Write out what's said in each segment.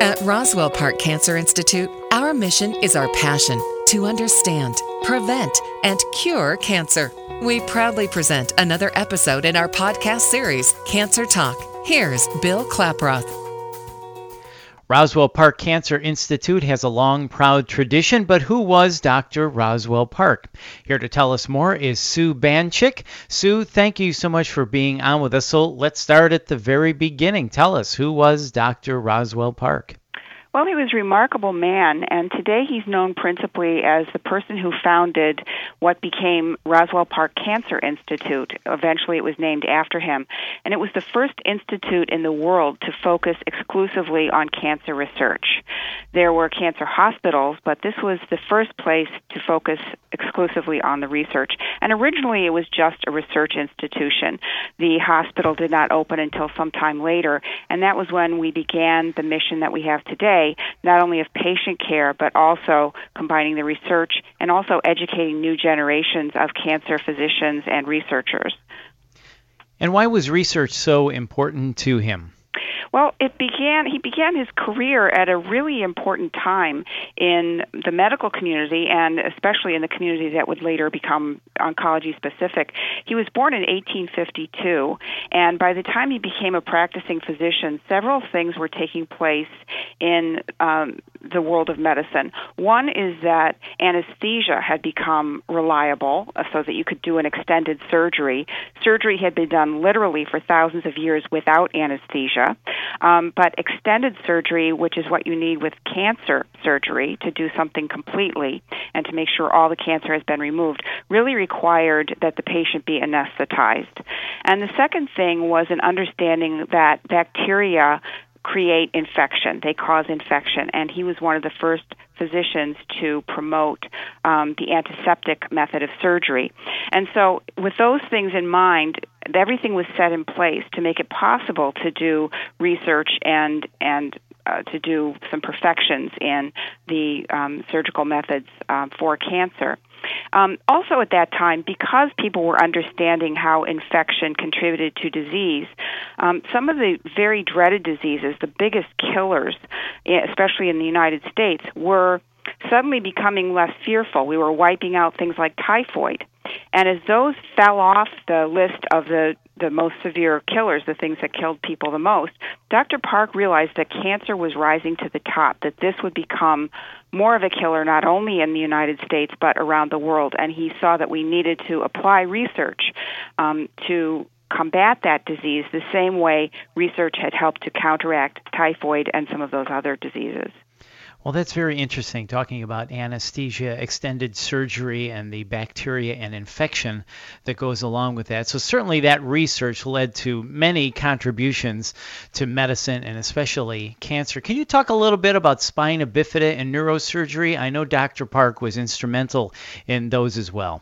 At Roswell Park Cancer Institute, our mission is our passion to understand, prevent, and cure cancer. We proudly present another episode in our podcast series, Cancer Talk. Here's Bill Klaproth. Roswell Park Cancer Institute has a long, proud tradition, but who was Dr. Roswell Park? Here to tell us more is Sue Banchich. Sue, thank you so much for being on with us. So let's start at the very beginning. Tell us, who was Dr. Roswell Park? Well, he was a remarkable man, and today he's known principally as the person who founded what became Roswell Park Cancer Institute. Eventually, it was named after him. And it was the first institute in the world to focus exclusively on cancer research. There were cancer hospitals, but this was the first place to focus exclusively on the research. And originally, it was just a research institution. The hospital did not open until some time later, and that was when we began the mission that we have today not only of patient care, but also combining the research and also educating new generations of cancer physicians and researchers. And why was research so important to him? Well, it began. He began his career at a really important time in the medical community, and especially in the community that would later become oncology specific. He was born in 1852, and by the time he became a practicing physician, several things were taking place in um, the world of medicine. One is that anesthesia had become reliable, uh, so that you could do an extended surgery. Surgery had been done literally for thousands of years without anesthesia. Um, but extended surgery, which is what you need with cancer surgery to do something completely and to make sure all the cancer has been removed, really required that the patient be anesthetized. And the second thing was an understanding that bacteria create infection. They cause infection. And he was one of the first physicians to promote um, the antiseptic method of surgery. And so, with those things in mind, everything was set in place to make it possible to do research and and uh, to do some perfections in the um, surgical methods uh, for cancer. Um, also, at that time, because people were understanding how infection contributed to disease, um, some of the very dreaded diseases, the biggest killers, especially in the United States, were suddenly becoming less fearful. We were wiping out things like typhoid. And as those fell off the list of the the most severe killers, the things that killed people the most, Dr. Park realized that cancer was rising to the top, that this would become more of a killer not only in the United States but around the world. And he saw that we needed to apply research um, to combat that disease the same way research had helped to counteract typhoid and some of those other diseases. Well, that's very interesting, talking about anesthesia, extended surgery, and the bacteria and infection that goes along with that. So, certainly, that research led to many contributions to medicine and especially cancer. Can you talk a little bit about spina bifida and neurosurgery? I know Dr. Park was instrumental in those as well.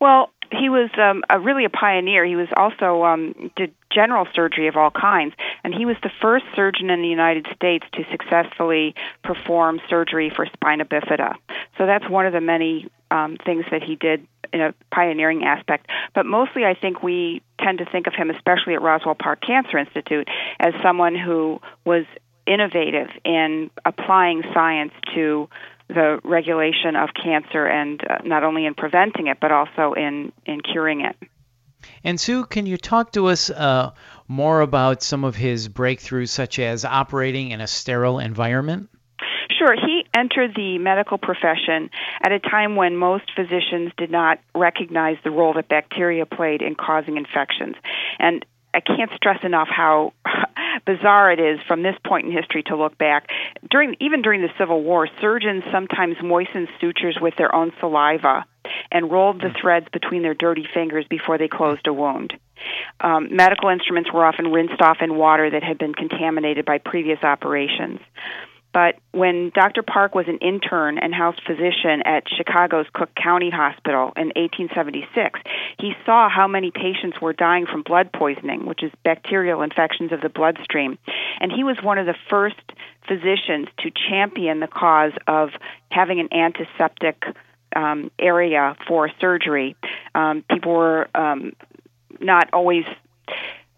Well, he was um, a, really a pioneer. He was also um, did general surgery of all kinds, and he was the first surgeon in the United States to successfully perform surgery for spina bifida. So that's one of the many um, things that he did in a pioneering aspect. But mostly, I think we tend to think of him, especially at Roswell Park Cancer Institute, as someone who was innovative in applying science to the regulation of cancer and uh, not only in preventing it but also in in curing it. And Sue, can you talk to us uh, more about some of his breakthroughs, such as operating in a sterile environment? Sure. He entered the medical profession at a time when most physicians did not recognize the role that bacteria played in causing infections. And I can't stress enough how bizarre it is from this point in history to look back. During even during the Civil War, surgeons sometimes moistened sutures with their own saliva and rolled the threads between their dirty fingers before they closed a wound. Um, medical instruments were often rinsed off in water that had been contaminated by previous operations. But when Dr. Park was an intern and house physician at Chicago's Cook County Hospital in 1876, he saw how many patients were dying from blood poisoning, which is bacterial infections of the bloodstream. And he was one of the first physicians to champion the cause of having an antiseptic um, area for surgery. Um, people were um, not always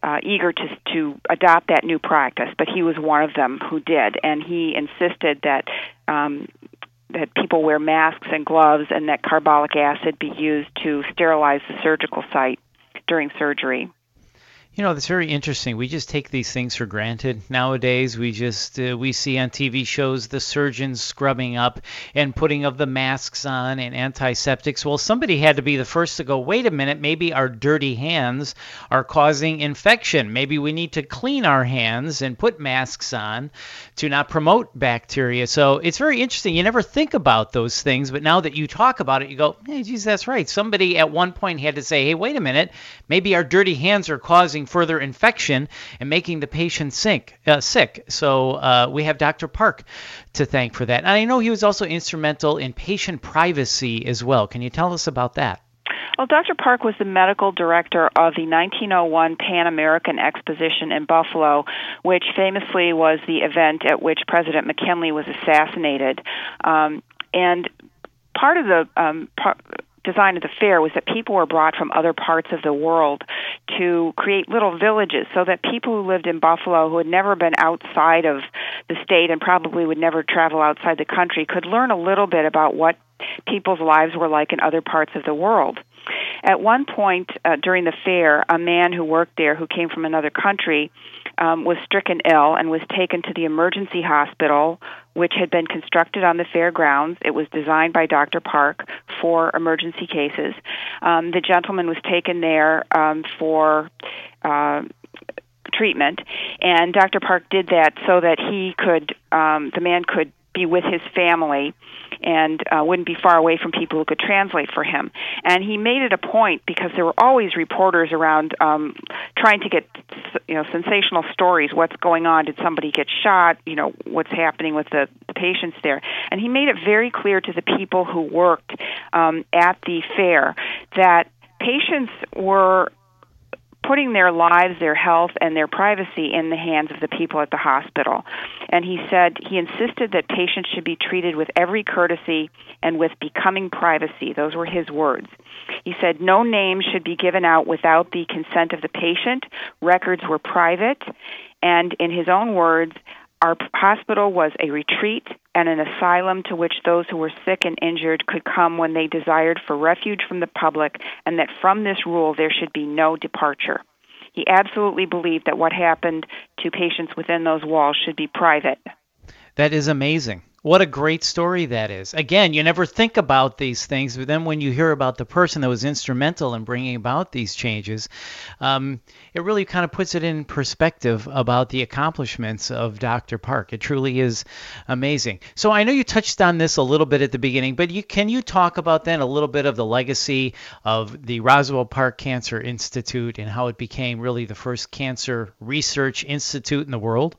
uh, eager to to adopt that new practice, but he was one of them who did, and he insisted that um, that people wear masks and gloves, and that carbolic acid be used to sterilize the surgical site during surgery. You know, that's very interesting. We just take these things for granted nowadays. We just uh, we see on TV shows the surgeons scrubbing up and putting of the masks on and antiseptics. Well, somebody had to be the first to go, "Wait a minute, maybe our dirty hands are causing infection. Maybe we need to clean our hands and put masks on to not promote bacteria." So, it's very interesting. You never think about those things, but now that you talk about it, you go, "Hey, geez, that's right. Somebody at one point had to say, "Hey, wait a minute. Maybe our dirty hands are causing causing further infection and making the patient sick. Uh, sick. So uh, we have Dr. Park to thank for that. And I know he was also instrumental in patient privacy as well. Can you tell us about that? Well, Dr. Park was the medical director of the 1901 Pan American Exposition in Buffalo, which famously was the event at which President McKinley was assassinated. Um, and part of the um, part, design of the fair was that people were brought from other parts of the world to create little villages so that people who lived in Buffalo who had never been outside of the state and probably would never travel outside the country could learn a little bit about what people's lives were like in other parts of the world. At one point uh, during the fair, a man who worked there who came from another country um, was stricken ill and was taken to the emergency hospital, which had been constructed on the fairgrounds. It was designed by Dr. Park for emergency cases. Um, the gentleman was taken there um, for. Uh, treatment and Dr. Park did that so that he could um the man could be with his family and uh, wouldn't be far away from people who could translate for him. And he made it a point because there were always reporters around um, trying to get you know sensational stories. What's going on? Did somebody get shot? You know what's happening with the, the patients there. And he made it very clear to the people who worked um, at the fair that patients were putting their lives, their health, and their privacy in the hands of the people at the hospital. And he said he insisted that patients should be treated with every courtesy and with becoming privacy. Those were his words. He said no names should be given out without the consent of the patient. Records were private. And in his own words, our hospital was a retreat and an asylum to which those who were sick and injured could come when they desired for refuge from the public, and that from this rule there should be no departure. He absolutely believed that what happened to patients within those walls should be private. That is amazing. What a great story that is. Again, you never think about these things, but then when you hear about the person that was instrumental in bringing about these changes, um, it really kind of puts it in perspective about the accomplishments of Dr. Park. It truly is amazing. So I know you touched on this a little bit at the beginning, but you, can you talk about then a little bit of the legacy of the Roswell Park Cancer Institute and how it became really the first cancer research institute in the world?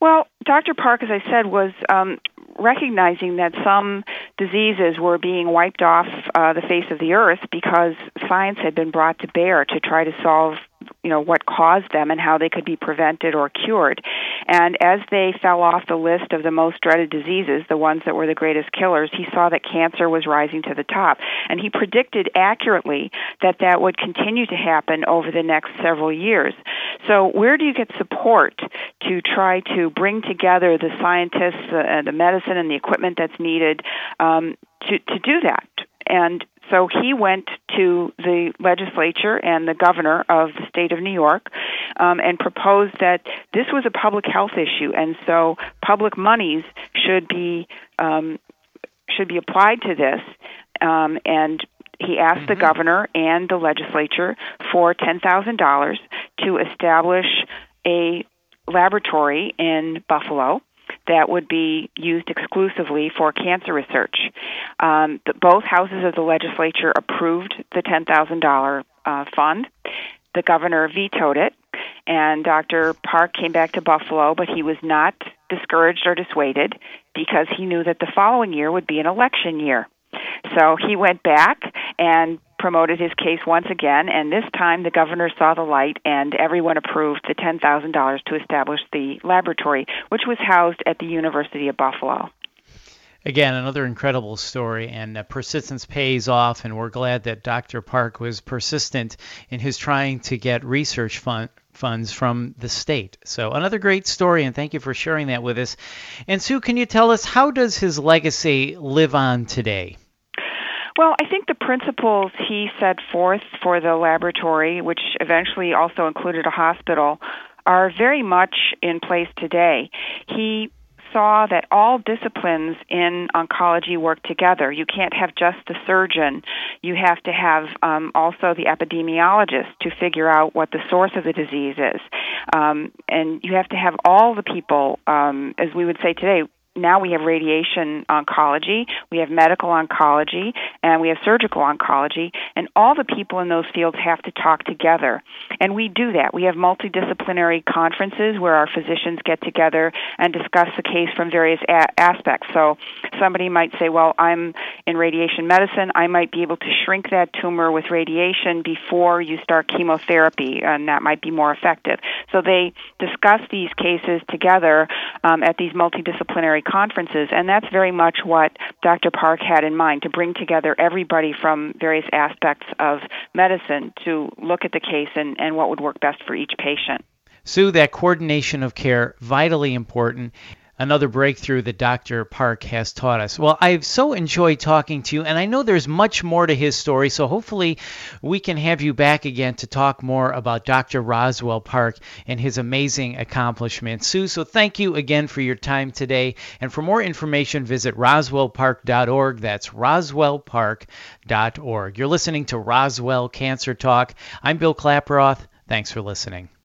Well, Dr. Park, as I said, was um, recognizing that some diseases were being wiped off uh, the face of the earth because science had been brought to bear to try to solve you know what caused them and how they could be prevented or cured. And as they fell off the list of the most dreaded diseases the ones that were the greatest killers he saw that cancer was rising to the top. And he predicted accurately that that would continue to happen over the next several years. So where do you get support to try to bring together the scientists uh, the medicine and the equipment that's needed um, to to do that? And so he went to the legislature and the governor of the state of New York um, and proposed that this was a public health issue, and so public monies should be um, should be applied to this. Um, and he asked mm-hmm. the governor and the legislature for ten thousand dollars to establish a laboratory in Buffalo that would be used exclusively for cancer research. Um, the, both houses of the legislature approved the $10,000 uh, fund. The governor vetoed it, and Dr. Park came back to Buffalo, but he was not discouraged or dissuaded because he knew that the following year would be an election year. So he went back and promoted his case once again, and this time the governor saw the light and everyone approved the $10,000 to establish the laboratory, which was housed at the University of Buffalo. Again, another incredible story, and uh, persistence pays off, and we're glad that Dr. Park was persistent in his trying to get research fund, funds from the state. So another great story, and thank you for sharing that with us. And Sue, can you tell us how does his legacy live on today? Well, I think the principles he set forth for the laboratory, which eventually also included a hospital, are very much in place today. He saw that all disciplines in oncology work together. You can't have just the surgeon. You have to have um, also the epidemiologist to figure out what the source of the disease is. Um, and you have to have all the people, um, as we would say today, now we have radiation oncology, we have medical oncology, and we have surgical oncology, and all the people in those fields have to talk together. And we do that. We have multidisciplinary conferences where our physicians get together and discuss the case from various a- aspects. So somebody might say, Well, I'm in radiation medicine, I might be able to shrink that tumor with radiation before you start chemotherapy, and that might be more effective. So they discuss these cases together um, at these multidisciplinary conferences, and that's very much what Dr. Park had in mind to bring together everybody from various aspects of medicine to look at the case and, and what would work best for each patient. Sue, that coordination of care, vitally important another breakthrough that Dr. Park has taught us. Well, I've so enjoyed talking to you, and I know there's much more to his story, so hopefully we can have you back again to talk more about Dr. Roswell Park and his amazing accomplishments. Sue, so thank you again for your time today. And for more information, visit roswellpark.org. That's roswellpark.org. You're listening to Roswell Cancer Talk. I'm Bill Klaproth. Thanks for listening.